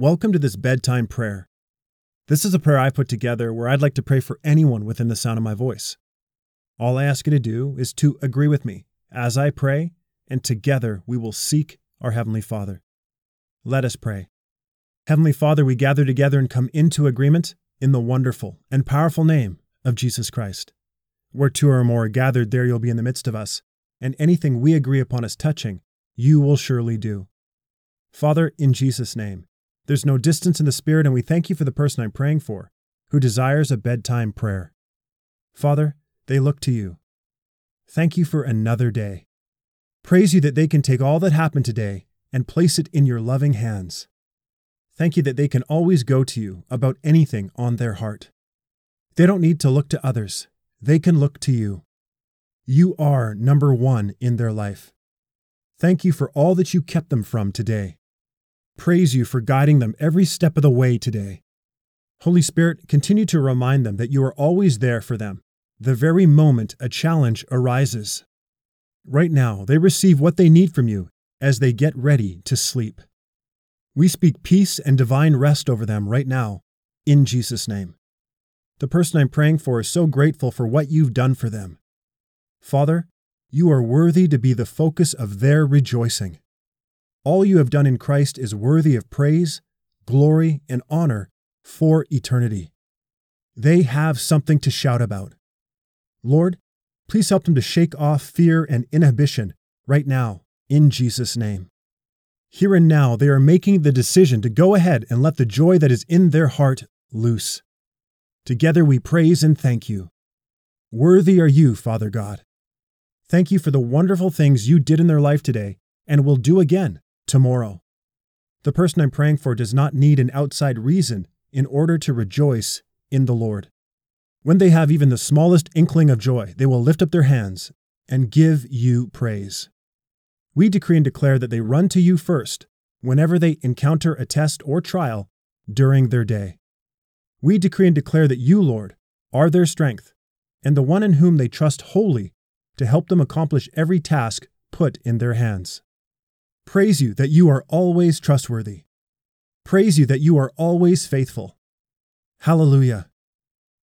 Welcome to this bedtime prayer. This is a prayer I put together where I'd like to pray for anyone within the sound of my voice. All I ask you to do is to agree with me as I pray, and together we will seek our Heavenly Father. Let us pray. Heavenly Father, we gather together and come into agreement in the wonderful and powerful name of Jesus Christ. Where two or more are gathered, there you'll be in the midst of us, and anything we agree upon as touching, you will surely do. Father, in Jesus' name, there's no distance in the Spirit, and we thank you for the person I'm praying for, who desires a bedtime prayer. Father, they look to you. Thank you for another day. Praise you that they can take all that happened today and place it in your loving hands. Thank you that they can always go to you about anything on their heart. They don't need to look to others, they can look to you. You are number one in their life. Thank you for all that you kept them from today. Praise you for guiding them every step of the way today. Holy Spirit, continue to remind them that you are always there for them, the very moment a challenge arises. Right now, they receive what they need from you as they get ready to sleep. We speak peace and divine rest over them right now, in Jesus' name. The person I'm praying for is so grateful for what you've done for them. Father, you are worthy to be the focus of their rejoicing. All you have done in Christ is worthy of praise, glory, and honor for eternity. They have something to shout about. Lord, please help them to shake off fear and inhibition right now, in Jesus' name. Here and now, they are making the decision to go ahead and let the joy that is in their heart loose. Together we praise and thank you. Worthy are you, Father God. Thank you for the wonderful things you did in their life today and will do again tomorrow. The person I'm praying for does not need an outside reason in order to rejoice in the Lord. When they have even the smallest inkling of joy, they will lift up their hands and give you praise we decree and declare that they run to you first whenever they encounter a test or trial during their day. We decree and declare that you, Lord, are their strength and the one in whom they trust wholly to help them accomplish every task put in their hands. Praise you that you are always trustworthy. Praise you that you are always faithful. Hallelujah.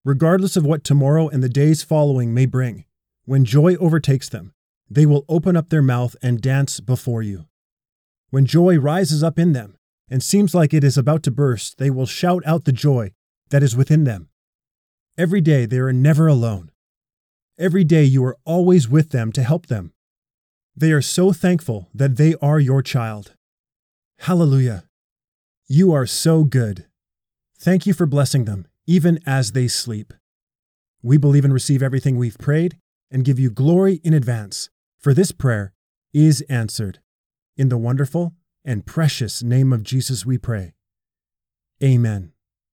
Regardless of what tomorrow and the days following may bring, when joy overtakes them, they will open up their mouth and dance before you. When joy rises up in them and seems like it is about to burst, they will shout out the joy that is within them. Every day they are never alone. Every day you are always with them to help them. They are so thankful that they are your child. Hallelujah. You are so good. Thank you for blessing them, even as they sleep. We believe and receive everything we've prayed and give you glory in advance for this prayer is answered. In the wonderful and precious name of Jesus we pray. Amen.